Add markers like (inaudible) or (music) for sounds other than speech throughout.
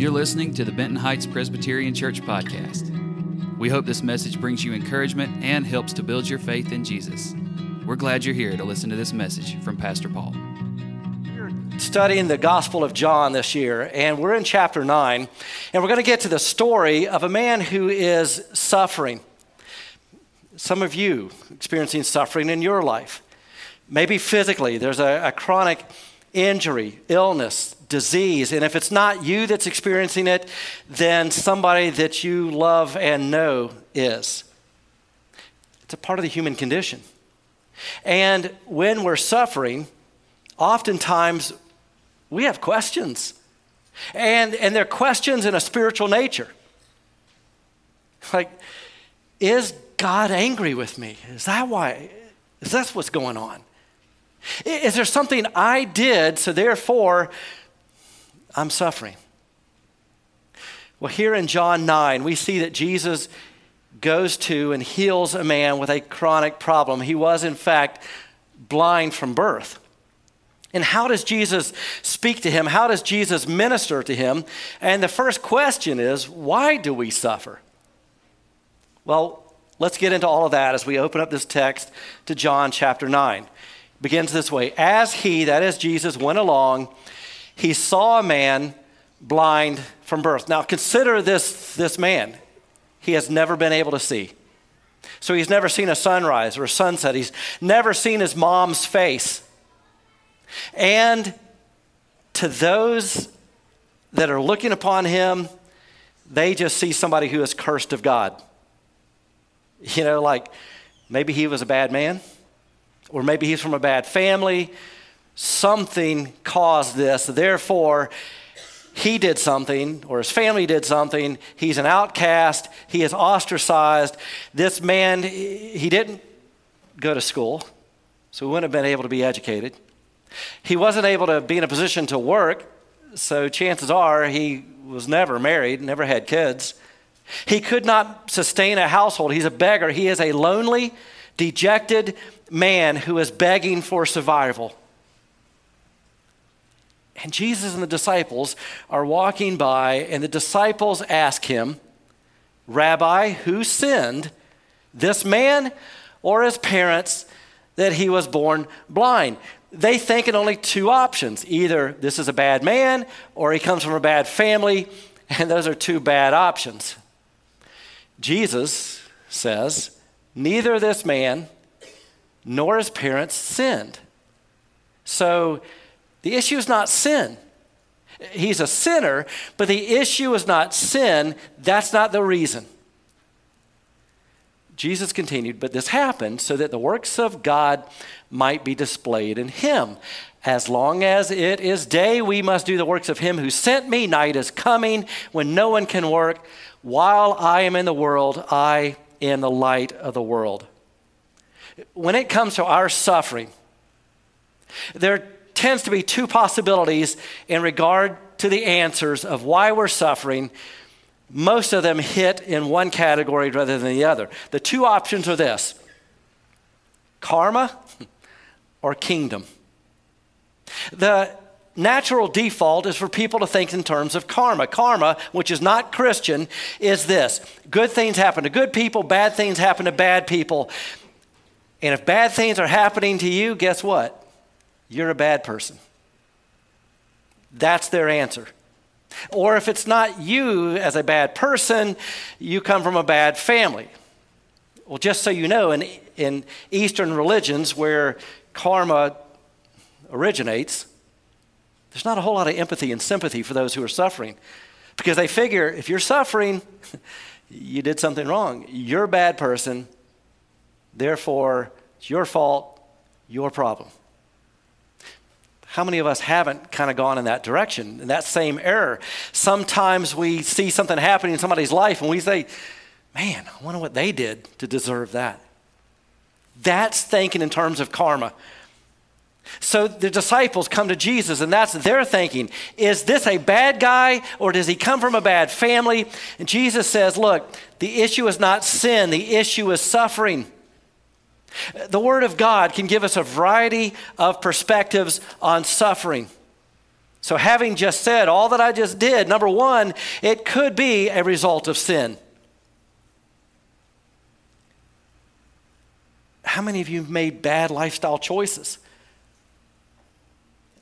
You're listening to the Benton Heights Presbyterian Church podcast. We hope this message brings you encouragement and helps to build your faith in Jesus. We're glad you're here to listen to this message from Pastor Paul. We're studying the Gospel of John this year, and we're in chapter 9, and we're going to get to the story of a man who is suffering. Some of you experiencing suffering in your life. Maybe physically, there's a, a chronic injury, illness, disease. And if it's not you that's experiencing it, then somebody that you love and know is. It's a part of the human condition. And when we're suffering, oftentimes we have questions. And, and they're questions in a spiritual nature. Like, is God angry with me? Is that why? Is that what's going on? Is there something I did, so therefore I'm suffering? Well, here in John 9, we see that Jesus goes to and heals a man with a chronic problem. He was, in fact, blind from birth. And how does Jesus speak to him? How does Jesus minister to him? And the first question is why do we suffer? Well, let's get into all of that as we open up this text to John chapter 9 begins this way As he, that is Jesus, went along, he saw a man blind from birth. Now consider this, this man. He has never been able to see. So he's never seen a sunrise or a sunset. He's never seen his mom's face. And to those that are looking upon him, they just see somebody who is cursed of God. You know, like maybe he was a bad man or maybe he's from a bad family. Something caused this. Therefore, he did something, or his family did something. He's an outcast. He is ostracized. This man, he didn't go to school, so he wouldn't have been able to be educated. He wasn't able to be in a position to work, so chances are he was never married, never had kids. He could not sustain a household. He's a beggar. He is a lonely, dejected man who is begging for survival. And Jesus and the disciples are walking by, and the disciples ask him, Rabbi, who sinned, this man or his parents, that he was born blind? They think in only two options either this is a bad man or he comes from a bad family, and those are two bad options. Jesus says, Neither this man nor his parents sinned. So the issue is not sin. He's a sinner, but the issue is not sin. That's not the reason. Jesus continued, but this happened so that the works of God might be displayed in him. As long as it is day, we must do the works of him who sent me. Night is coming when no one can work. While I am in the world, I am the light of the world when it comes to our suffering, there tends to be two possibilities in regard to the answers of why we're suffering. Most of them hit in one category rather than the other. The two options are this karma or kingdom. The natural default is for people to think in terms of karma. Karma, which is not Christian, is this good things happen to good people, bad things happen to bad people. And if bad things are happening to you, guess what? You're a bad person. That's their answer. Or if it's not you as a bad person, you come from a bad family. Well, just so you know, in, in Eastern religions where karma originates, there's not a whole lot of empathy and sympathy for those who are suffering because they figure if you're suffering, (laughs) you did something wrong. You're a bad person. Therefore, it's your fault, your problem. How many of us haven't kind of gone in that direction, in that same error? Sometimes we see something happening in somebody's life and we say, man, I wonder what they did to deserve that. That's thinking in terms of karma. So the disciples come to Jesus, and that's their thinking. Is this a bad guy, or does he come from a bad family? And Jesus says, Look, the issue is not sin, the issue is suffering. The Word of God can give us a variety of perspectives on suffering. So, having just said all that I just did, number one, it could be a result of sin. How many of you made bad lifestyle choices?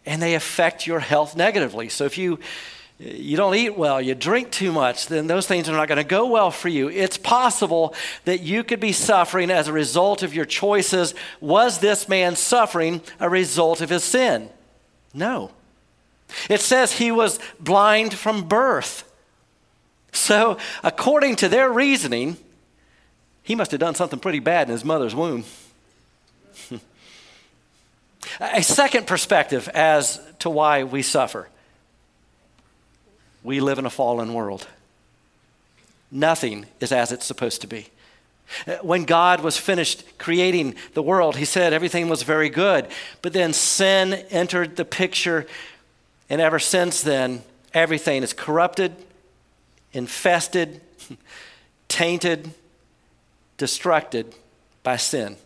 And they affect your health negatively. So, if you you don't eat well, you drink too much, then those things are not going to go well for you. It's possible that you could be suffering as a result of your choices. Was this man suffering a result of his sin? No. It says he was blind from birth. So, according to their reasoning, he must have done something pretty bad in his mother's womb. (laughs) a second perspective as to why we suffer we live in a fallen world. Nothing is as it's supposed to be. When God was finished creating the world, He said everything was very good. But then sin entered the picture, and ever since then, everything is corrupted, infested, (laughs) tainted, destructed by sin.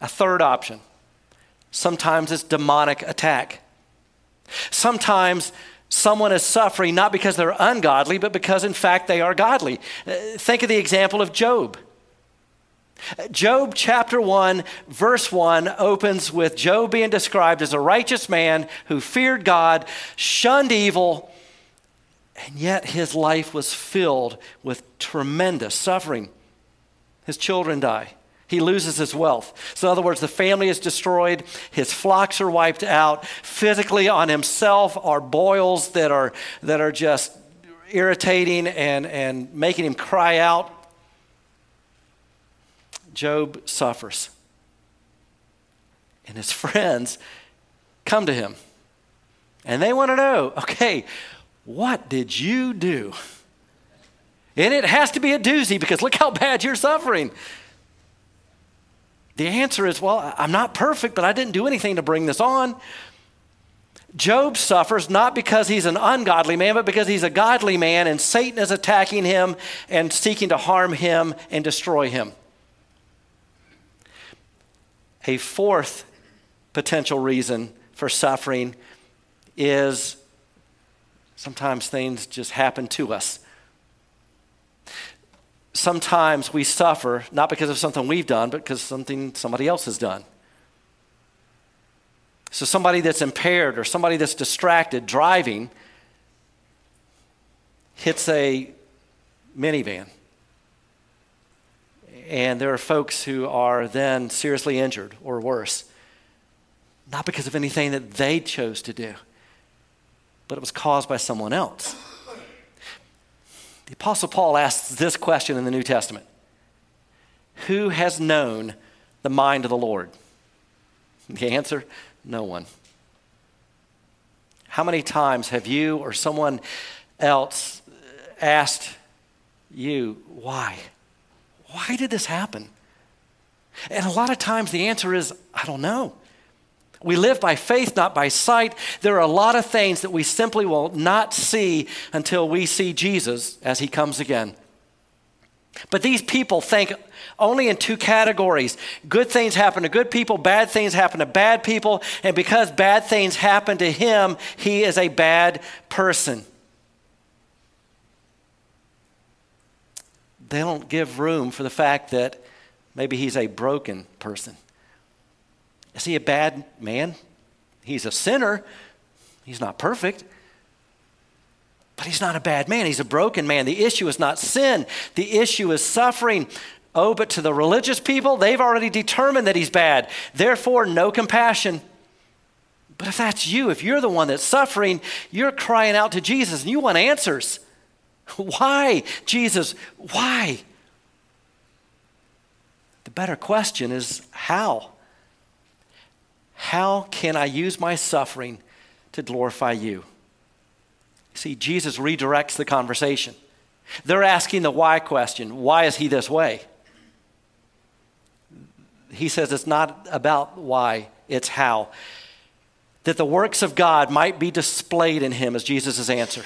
A third option sometimes it's demonic attack. Sometimes someone is suffering not because they're ungodly, but because in fact they are godly. Uh, think of the example of Job. Job chapter 1, verse 1 opens with Job being described as a righteous man who feared God, shunned evil, and yet his life was filled with tremendous suffering. His children die. He loses his wealth. So, in other words, the family is destroyed, his flocks are wiped out. Physically, on himself are boils that are, that are just irritating and, and making him cry out. Job suffers. And his (laughs) friends come to him and they want to know okay, what did you do? And it has to be a doozy because look how bad you're suffering. The answer is, well, I'm not perfect, but I didn't do anything to bring this on. Job suffers not because he's an ungodly man, but because he's a godly man, and Satan is attacking him and seeking to harm him and destroy him. A fourth potential reason for suffering is sometimes things just happen to us sometimes we suffer not because of something we've done, but because something somebody else has done. So, somebody that's impaired or somebody that's distracted driving hits a minivan. And there are folks who are then seriously injured or worse, not because of anything that they chose to do, but it was caused by someone else. The Apostle Paul asks this question in the New Testament Who has known the mind of the Lord? The answer no one. How many times have you or someone else asked you, why? Why did this happen? And a lot of times the answer is, I don't know. We live by faith, not by sight. There are a lot of things that we simply will not see until we see Jesus as he comes again. But these people think only in two categories good things happen to good people, bad things happen to bad people, and because bad things happen to him, he is a bad person. They don't give room for the fact that maybe he's a broken person. Is he a bad man? He's a sinner. He's not perfect. But he's not a bad man. He's a broken man. The issue is not sin, the issue is suffering. Oh, but to the religious people, they've already determined that he's bad. Therefore, no compassion. But if that's you, if you're the one that's suffering, you're crying out to Jesus and you want answers. (laughs) Why, Jesus? Why? The better question is how? How can I use my suffering to glorify you? See, Jesus redirects the conversation. They're asking the why question why is he this way? He says it's not about why, it's how. That the works of God might be displayed in him, as Jesus' answer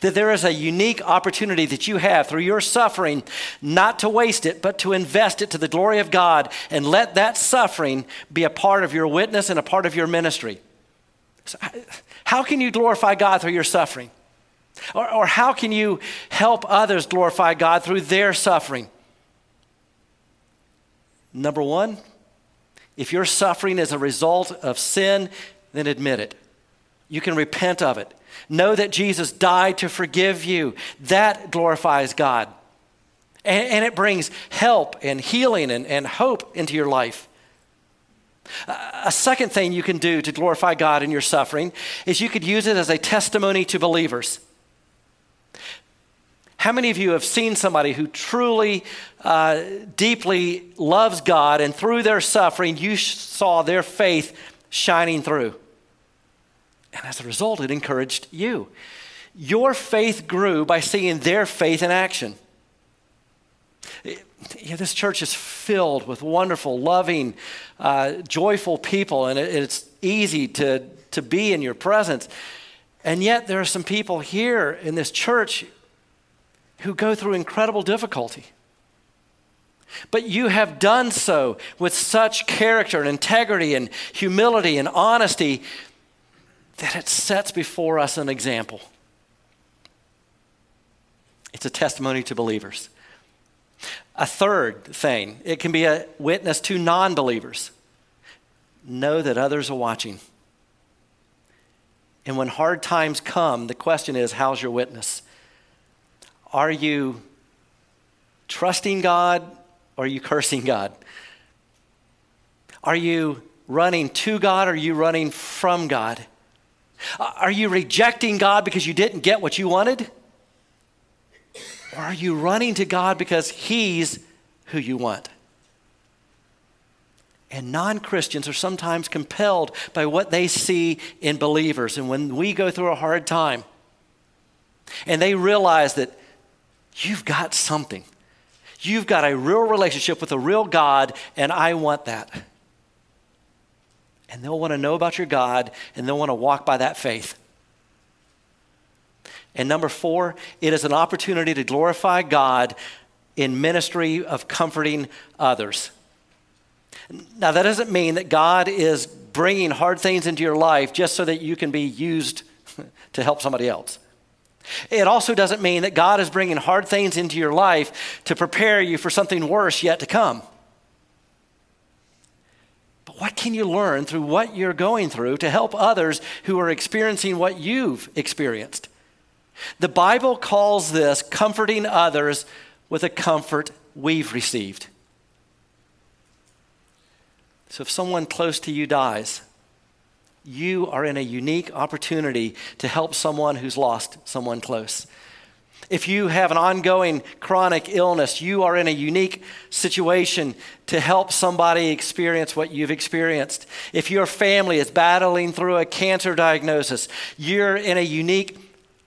that there is a unique opportunity that you have through your suffering not to waste it, but to invest it to the glory of God and let that suffering be a part of your witness and a part of your ministry. So, how can you glorify God through your suffering? Or, or how can you help others glorify God through their suffering? Number one, if your suffering is a result of sin, then admit it. You can repent of it. Know that Jesus died to forgive you. That glorifies God. And, and it brings help and healing and, and hope into your life. A second thing you can do to glorify God in your suffering is you could use it as a testimony to believers. How many of you have seen somebody who truly, uh, deeply loves God, and through their suffering, you saw their faith shining through? And as a result, it encouraged you. Your faith grew by seeing their faith in action. Yeah, this church is filled with wonderful, loving, uh, joyful people, and it, it's easy to, to be in your presence. And yet, there are some people here in this church who go through incredible difficulty. But you have done so with such character and integrity and humility and honesty that it sets before us an example. It's a testimony to believers. A third thing, it can be a witness to non believers. Know that others are watching. And when hard times come, the question is how's your witness? Are you trusting God or are you cursing God? Are you running to God or are you running from God? Uh, are you rejecting God because you didn't get what you wanted? Or are you running to God because He's who you want? And non Christians are sometimes compelled by what they see in believers. And when we go through a hard time and they realize that You've got something. You've got a real relationship with a real God, and I want that. And they'll want to know about your God, and they'll want to walk by that faith. And number four, it is an opportunity to glorify God in ministry of comforting others. Now, that doesn't mean that God is bringing hard things into your life just so that you can be used (laughs) to help somebody else. It also doesn't mean that God is bringing hard things into your life to prepare you for something worse yet to come. What can you learn through what you're going through to help others who are experiencing what you've experienced? The Bible calls this comforting others with a comfort we've received. So if someone close to you dies, you are in a unique opportunity to help someone who's lost someone close. If you have an ongoing chronic illness, you are in a unique situation to help somebody experience what you've experienced. If your family is battling through a cancer diagnosis, you're in a unique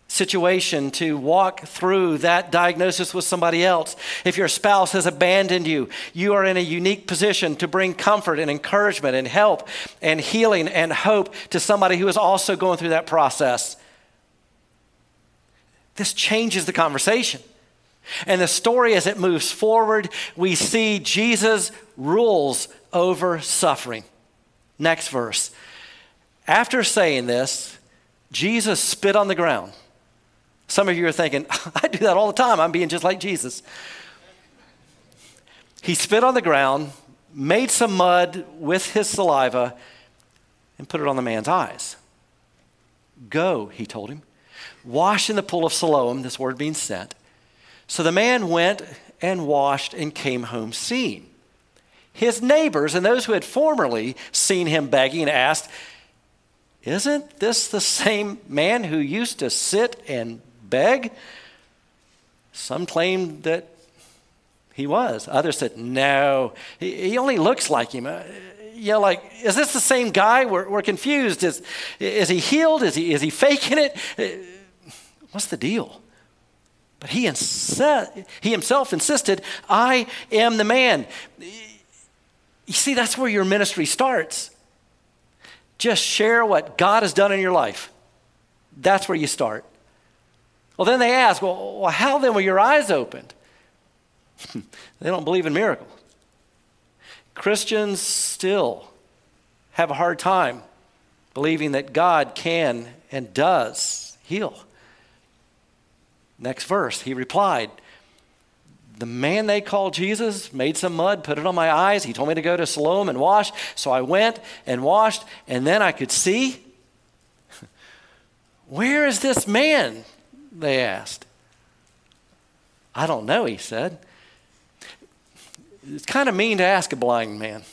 situation to walk through that diagnosis with somebody else. If your spouse has abandoned you, you are in a unique position to bring comfort and encouragement and help and healing and hope to somebody who is also going through that process. This changes the conversation. And the story, as it moves forward, we see Jesus rules over suffering. Next verse. After saying this, Jesus spit on the ground. Some of you are thinking, (laughs) I do that all the time. I'm being just like Jesus. He spit on the ground, made some mud with his saliva, and put it on the man's eyes. Go, he told him. Wash in the pool of Siloam, this word being sent. So the man went and washed and came home seeing. His neighbors and those who had formerly seen him begging asked, Isn't this the same man who used to sit and beg? Some claimed that he was. Others said, no, he, he only looks like him. Uh, You know, like, is this the same guy? We're, we're confused. Is, is he healed? Is he, is he faking it? Uh, what's the deal? But he, insi- he himself insisted, I am the man. You see, that's where your ministry starts. Just share what God has done in your life. That's where you start. Well, then they ask, well how then were your eyes opened? (laughs) they don't believe in miracles. Christians still have a hard time believing that God can and does heal. Next verse, he replied, The man they call Jesus made some mud, put it on my eyes. He told me to go to Siloam and wash. So I went and washed, and then I could see. (laughs) Where is this man? They asked. I don't know, he said. It's kind of mean to ask a blind man.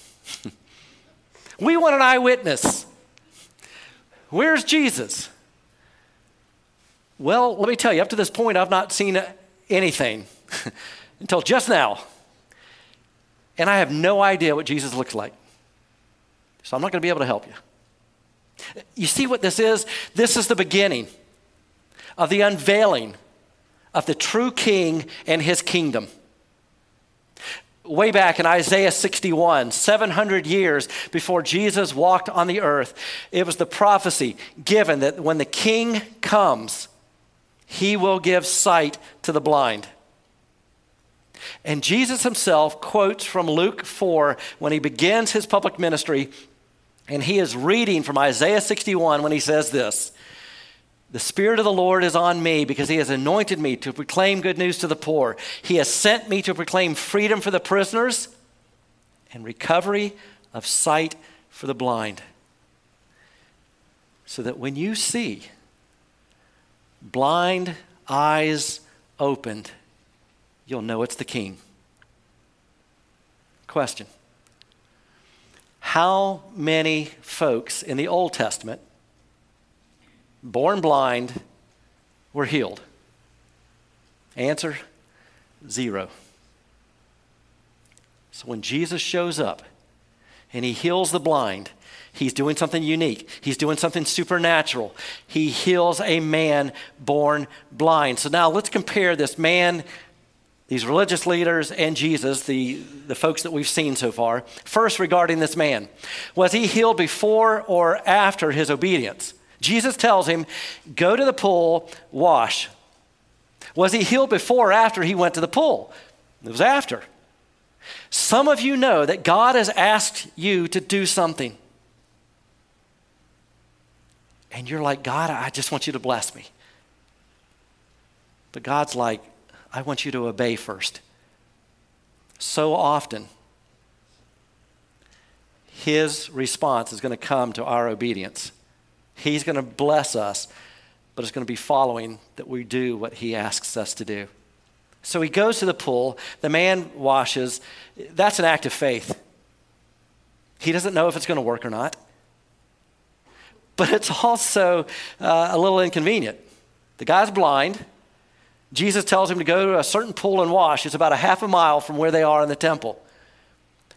(laughs) we want an eyewitness. Where's Jesus? Well, let me tell you, up to this point, I've not seen anything (laughs) until just now. And I have no idea what Jesus looks like. So I'm not going to be able to help you. You see what this is? This is the beginning of the unveiling of the true king and his kingdom. Way back in Isaiah 61, 700 years before Jesus walked on the earth, it was the prophecy given that when the king comes, he will give sight to the blind. And Jesus himself quotes from Luke 4 when he begins his public ministry, and he is reading from Isaiah 61 when he says this the Spirit of the Lord is on me because He has anointed me to proclaim good news to the poor. He has sent me to proclaim freedom for the prisoners and recovery of sight for the blind. So that when you see blind eyes opened, you'll know it's the King. Question How many folks in the Old Testament? Born blind, were healed? Answer zero. So when Jesus shows up and he heals the blind, he's doing something unique. He's doing something supernatural. He heals a man born blind. So now let's compare this man, these religious leaders, and Jesus, the, the folks that we've seen so far. First, regarding this man, was he healed before or after his obedience? Jesus tells him, Go to the pool, wash. Was he healed before or after he went to the pool? It was after. Some of you know that God has asked you to do something. And you're like, God, I just want you to bless me. But God's like, I want you to obey first. So often, his response is going to come to our obedience. He's going to bless us, but it's going to be following that we do what He asks us to do. So he goes to the pool. The man washes. That's an act of faith. He doesn't know if it's going to work or not. But it's also uh, a little inconvenient. The guy's blind. Jesus tells him to go to a certain pool and wash. It's about a half a mile from where they are in the temple.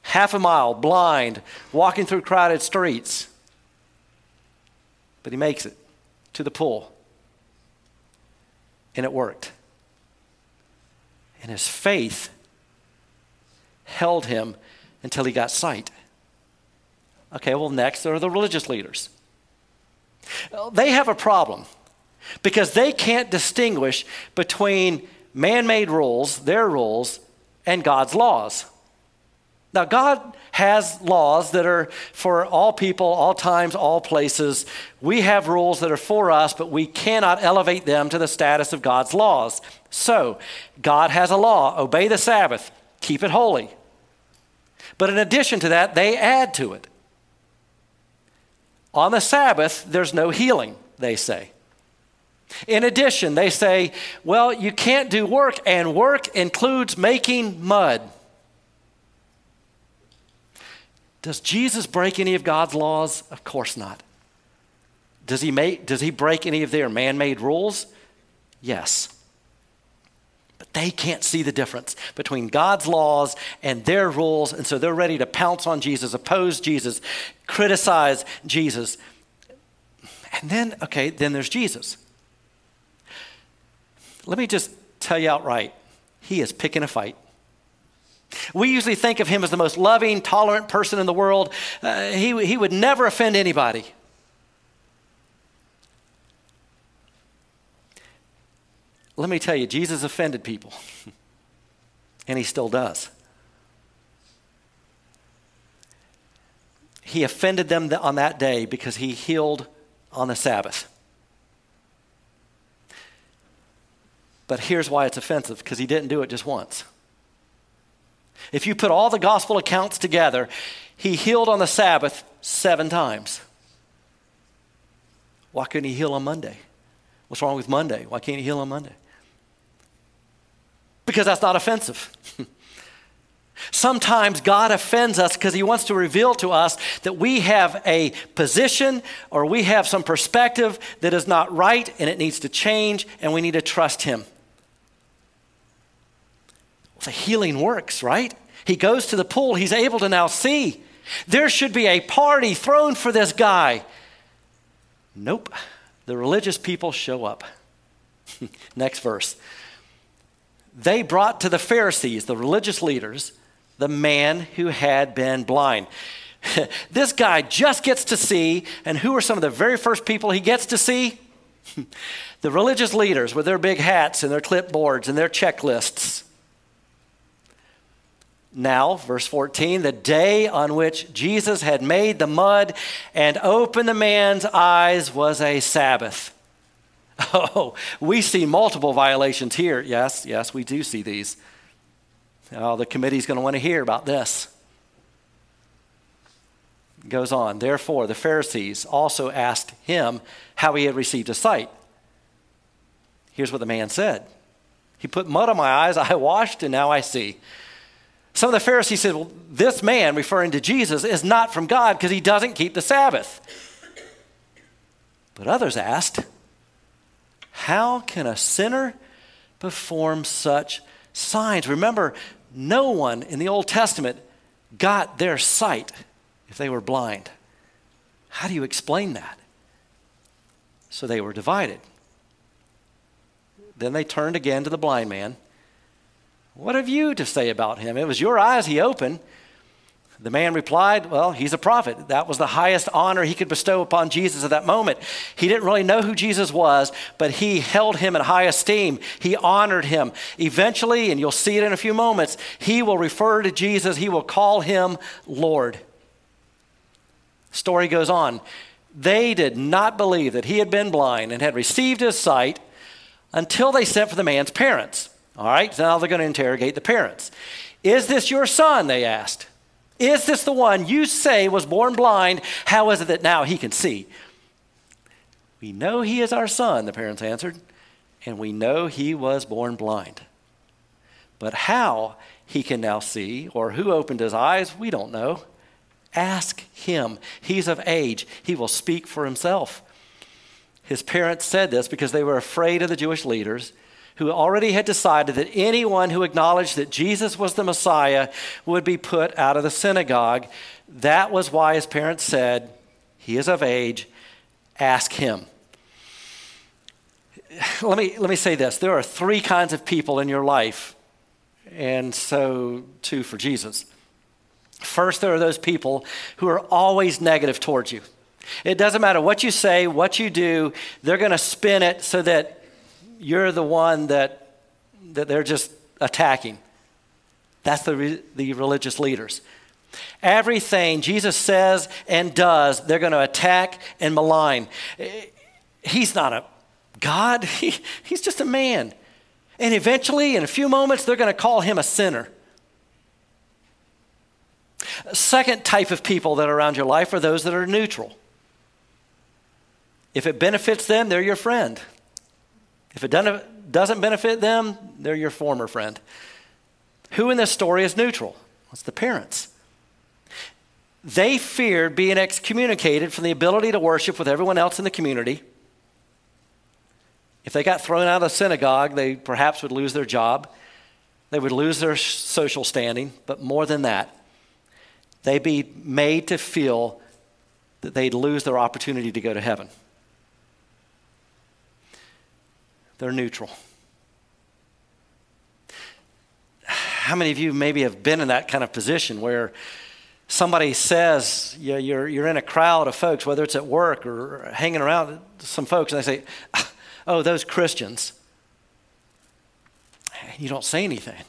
Half a mile, blind, walking through crowded streets. But he makes it to the pool. And it worked. And his faith held him until he got sight. Okay, well, next are the religious leaders. They have a problem because they can't distinguish between man made rules, their rules, and God's laws. Now, God has laws that are for all people, all times, all places. We have rules that are for us, but we cannot elevate them to the status of God's laws. So, God has a law obey the Sabbath, keep it holy. But in addition to that, they add to it. On the Sabbath, there's no healing, they say. In addition, they say, well, you can't do work, and work includes making mud. Does Jesus break any of God's laws? Of course not. Does he, make, does he break any of their man made rules? Yes. But they can't see the difference between God's laws and their rules, and so they're ready to pounce on Jesus, oppose Jesus, criticize Jesus. And then, okay, then there's Jesus. Let me just tell you outright, he is picking a fight. We usually think of him as the most loving, tolerant person in the world. Uh, he, he would never offend anybody. Let me tell you, Jesus offended people, (laughs) and he still does. he offended them on that day because he healed on the Sabbath. But here's why it's offensive because he didn't do it just once. If you put all the gospel accounts together, he healed on the Sabbath seven times. Why couldn't he heal on Monday? What's wrong with Monday? Why can't he heal on Monday? Because that's not offensive. (laughs) Sometimes God offends us because He wants to reveal to us that we have a position or we have some perspective that is not right and it needs to change and we need to trust Him. The healing works, right? He goes to the pool, he's able to now see. There should be a party thrown for this guy. Nope. The religious people show up. (laughs) Next verse. They brought to the Pharisees, the religious leaders, the man who had been blind. (laughs) this guy just gets to see, and who are some of the very first people he gets to see? (laughs) the religious leaders with their big hats and their clipboards and their checklists. Now, verse 14, the day on which Jesus had made the mud and opened the man's eyes was a Sabbath. (laughs) Oh, we see multiple violations here. Yes, yes, we do see these. Oh, the committee's going to want to hear about this. goes on. Therefore, the Pharisees also asked him how he had received his sight. Here's what the man said He put mud on my eyes, (laughs) I washed, and now I see. Some of the Pharisees said, Well, this man, referring to Jesus, is not from God because he doesn't keep the Sabbath. But others asked, How can a sinner perform such signs? Remember, no one in the Old Testament got their sight if they were blind. How do you explain that? So they were divided. Then they turned again to the blind man what have you to say about him? It was your eyes he opened. The man replied, Well, he's a prophet. That was the highest honor he could bestow upon Jesus at that moment. He didn't really know who Jesus was, but he held him in high esteem. He honored him. Eventually, and you'll see it in a few moments, he will refer to Jesus, he will call him Lord. Story goes on. They did not believe that he had been blind and had received his sight until they sent for the man's parents. All right, so now they're going to interrogate the parents. Is this your son? They asked. Is this the one you say was born blind? How is it that now he can see? We know he is our son, the parents answered, and we know he was born blind. But how he can now see, or who opened his eyes, we don't know. Ask him. He's of age, he will speak for himself. His parents said this because they were afraid of the Jewish leaders who already had decided that anyone who acknowledged that Jesus was the Messiah would be put out of the synagogue. That was why his parents said, He is of age, ask him. Let me, let me say this there are three kinds of people in your life, and so too for Jesus. First, there are those people who are always negative towards you. It doesn't matter what you say, what you do, they're going to spin it so that you're the one that, that they're just attacking. That's the, re, the religious leaders. Everything Jesus says and does, they're going to attack and malign. He's not a God, (laughs) he, he's just a man. And eventually, in a few moments, they're going to call him a sinner. Second type of people that are around your life are those that are neutral. If it benefits them, they're your friend. If it doesn't benefit them, they're your former friend. Who in this story is neutral? It's the parents. They feared being excommunicated from the ability to worship with everyone else in the community. If they got thrown out of the synagogue, they perhaps would lose their job. They would lose their social standing. But more than that, they'd be made to feel that they'd lose their opportunity to go to heaven. They're neutral. How many of you maybe have been in that kind of position where somebody says you you're, you're in a crowd of folks, whether it's at work or hanging around some folks, and they say, ah, Oh, those Christians. And you don't say anything.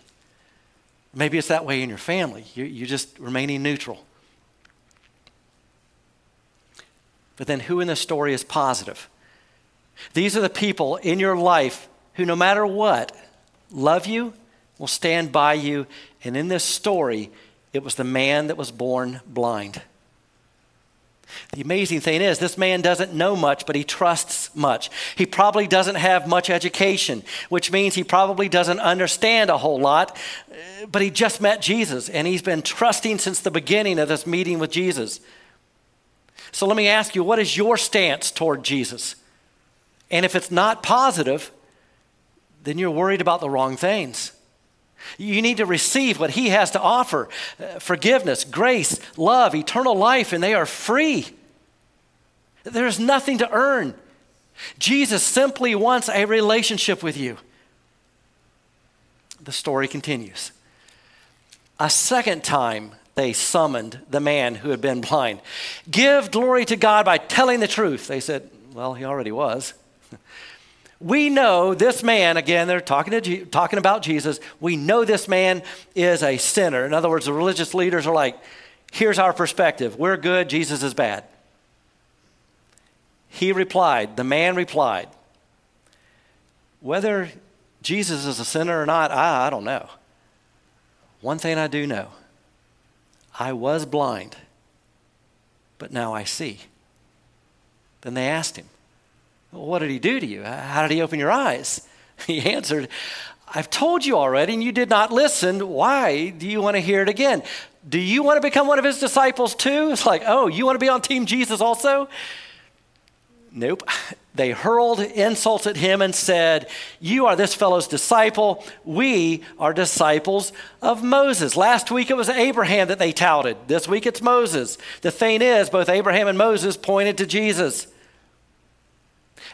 Maybe it's that way in your family. You, you're just remaining neutral. But then who in the story is positive? These are the people in your life who, no matter what, love you, will stand by you. And in this story, it was the man that was born blind. The amazing thing is, this man doesn't know much, but he trusts much. He probably doesn't have much education, which means he probably doesn't understand a whole lot, but he just met Jesus and he's been trusting since the beginning of this meeting with Jesus. So let me ask you, what is your stance toward Jesus? And if it's not positive, then you're worried about the wrong things. You need to receive what He has to offer uh, forgiveness, grace, love, eternal life, and they are free. There's nothing to earn. Jesus simply wants a relationship with you. The story continues. A second time, they summoned the man who had been blind. Give glory to God by telling the truth. They said, Well, he already was. We know this man, again, they're talking, to, talking about Jesus. We know this man is a sinner. In other words, the religious leaders are like, here's our perspective. We're good, Jesus is bad. He replied, the man replied, whether Jesus is a sinner or not, I, I don't know. One thing I do know I was blind, but now I see. Then they asked him, what did he do to you? How did he open your eyes? (laughs) He answered, I've told you already, and you did not listen. Why do you want to hear it again? Do you want to become one of his disciples too? (laughs) It's like, oh, you want to be on Team Jesus also? Nope. (laughs) They hurled insults at him and said, You are this fellow's disciple. We are disciples of Moses. Last week it was Abraham that they touted. This week it's Moses. The thing is, both Abraham and Moses pointed to Jesus.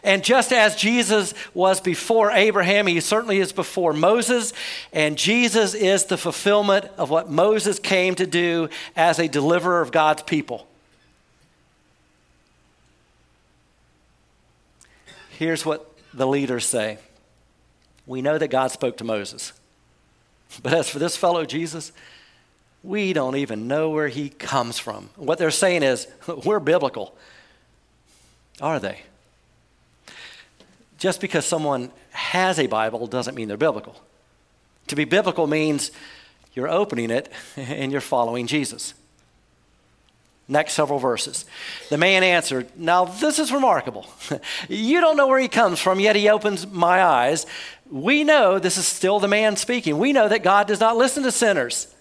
And just as Jesus was before Abraham, he certainly is before Moses. And Jesus is the fulfillment of what Moses came to do as a deliverer of God's people. Here's what the leaders say We know that God spoke to Moses. But as for this fellow Jesus, we don't even know where he comes from. What they're saying is, (laughs) we're biblical. Are they? Just because someone has a Bible doesn't mean they're biblical. To be biblical means you're opening it (laughs) and you're following Jesus. Next several verses. The man answered, Now this is remarkable. (laughs) you don't know where he comes from, yet he opens my eyes. We know, this is still the man speaking, we know that God does not listen to sinners.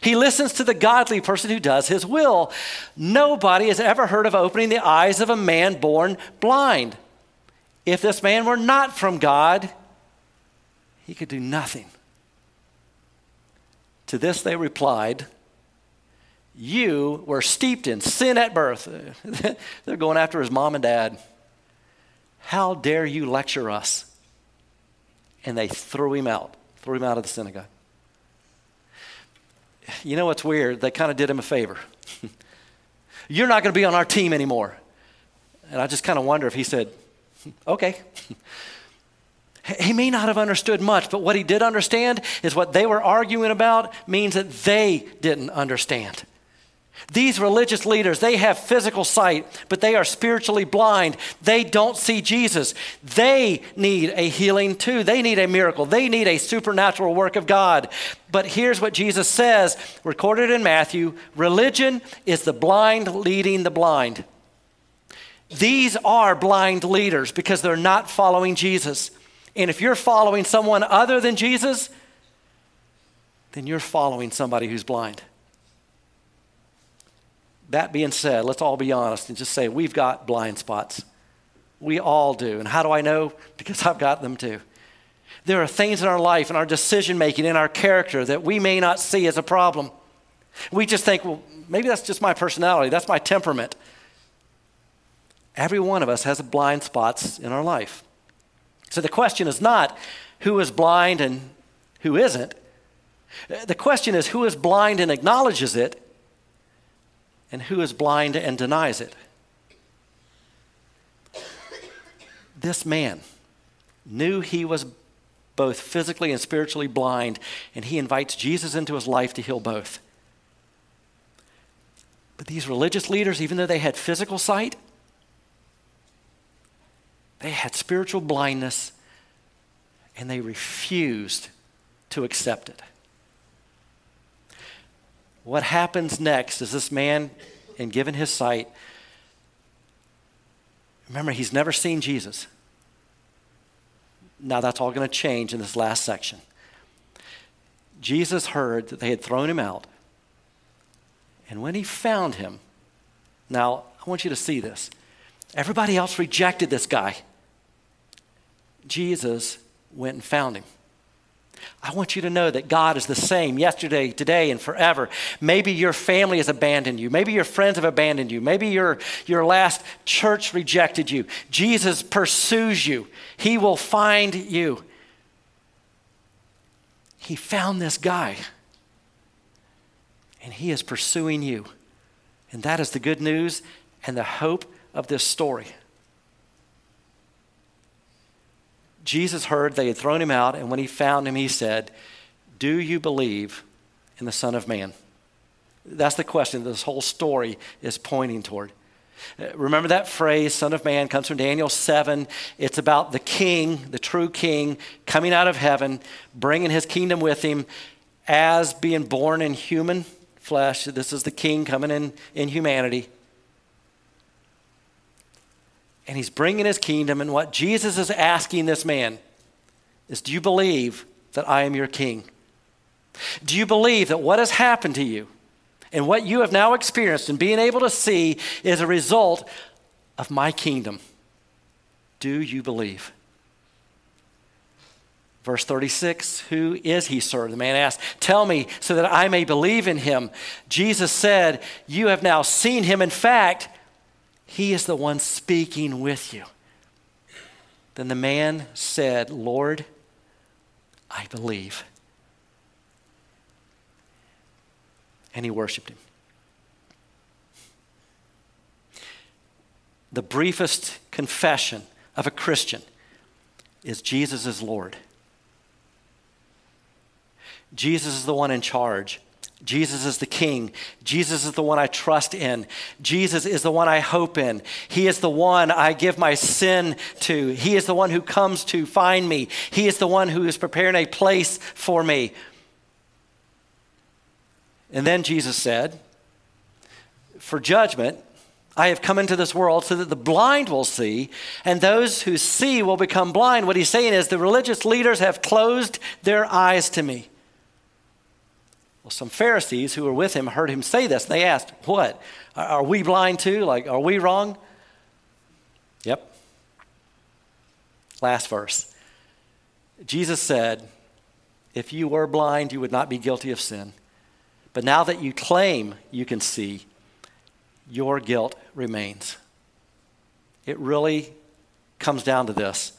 He listens to the godly person who does his will. Nobody has ever heard of opening the eyes of a man born blind. If this man were not from God, he could do nothing. To this they replied, You were steeped in sin at birth. (laughs) They're going after his mom and dad. How dare you lecture us? And they threw him out, threw him out of the synagogue. You know what's weird? They kind of did him a favor. (laughs) You're not going to be on our team anymore. And I just kind of wonder if he said, okay. He may not have understood much, but what he did understand is what they were arguing about means that they didn't understand. These religious leaders, they have physical sight, but they are spiritually blind. They don't see Jesus. They need a healing too. They need a miracle. They need a supernatural work of God. But here's what Jesus says, recorded in Matthew religion is the blind leading the blind. These are blind leaders because they're not following Jesus. And if you're following someone other than Jesus, then you're following somebody who's blind. That being said, let's all be honest and just say we've got blind spots. We all do. And how do I know? Because I've got them too. There are things in our life, in our decision making, in our character that we may not see as a problem. We just think, well, maybe that's just my personality, that's my temperament. Every one of us has blind spots in our life. So the question is not who is blind and who isn't. The question is who is blind and acknowledges it, and who is blind and denies it. This man knew he was both physically and spiritually blind, and he invites Jesus into his life to heal both. But these religious leaders, even though they had physical sight, They had spiritual blindness and they refused to accept it. What happens next is this man, and given his sight, remember, he's never seen Jesus. Now, that's all going to change in this last section. Jesus heard that they had thrown him out. And when he found him, now I want you to see this. Everybody else rejected this guy. Jesus went and found him. I want you to know that God is the same yesterday, today, and forever. Maybe your family has abandoned you. Maybe your friends have abandoned you. Maybe your, your last church rejected you. Jesus pursues you, He will find you. He found this guy, and He is pursuing you. And that is the good news and the hope of this story. Jesus heard they had thrown him out, and when he found him, he said, Do you believe in the Son of Man? That's the question this whole story is pointing toward. Uh, remember that phrase, Son of Man, comes from Daniel 7. It's about the king, the true king, coming out of heaven, bringing his kingdom with him as being born in human flesh. This is the king coming in, in humanity and he's bringing his kingdom. And what Jesus is asking this man is Do you believe that I am your king? Do you believe that what has happened to you and what you have now experienced and being able to see is a result of my kingdom? Do you believe? Verse 36 Who is he, sir? The man asked, Tell me so that I may believe in him. Jesus said, You have now seen him. In fact, he is the one speaking with you. Then the man said, Lord, I believe. And he worshiped him. The briefest confession of a Christian is Jesus is Lord. Jesus is the one in charge. Jesus is the King. Jesus is the one I trust in. Jesus is the one I hope in. He is the one I give my sin to. He is the one who comes to find me. He is the one who is preparing a place for me. And then Jesus said, For judgment, I have come into this world so that the blind will see, and those who see will become blind. What he's saying is the religious leaders have closed their eyes to me. Well, some Pharisees who were with him heard him say this. And they asked, What? Are we blind too? Like, are we wrong? Yep. Last verse. Jesus said, If you were blind, you would not be guilty of sin. But now that you claim you can see, your guilt remains. It really comes down to this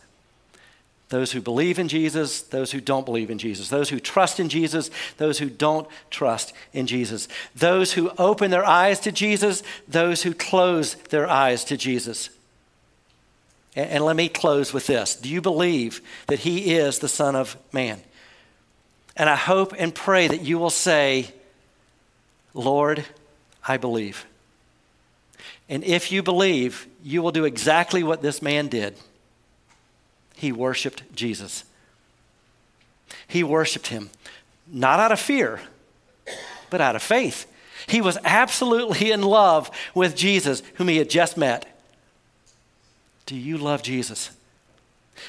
those who believe in Jesus, those who don't believe in Jesus, those who trust in Jesus, those who don't trust in Jesus, those who open their eyes to Jesus, those who close their eyes to Jesus. And, and let me close with this Do you believe that He is the Son of Man? And I hope and pray that you will say, Lord, I believe. And if you believe, you will do exactly what this man did he worshiped Jesus. He worshiped him, not out of fear, but out of faith. He was absolutely in love with Jesus, whom he had just met. Do you love Jesus?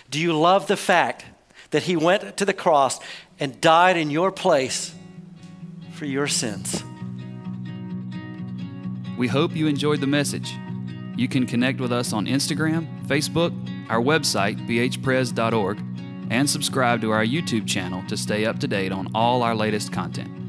Do you love the fact that he went to the cross and died in your place for your sins? We hope you enjoyed the message. You can connect with us on Instagram, Facebook, our website, bhpres.org, and subscribe to our YouTube channel to stay up to date on all our latest content.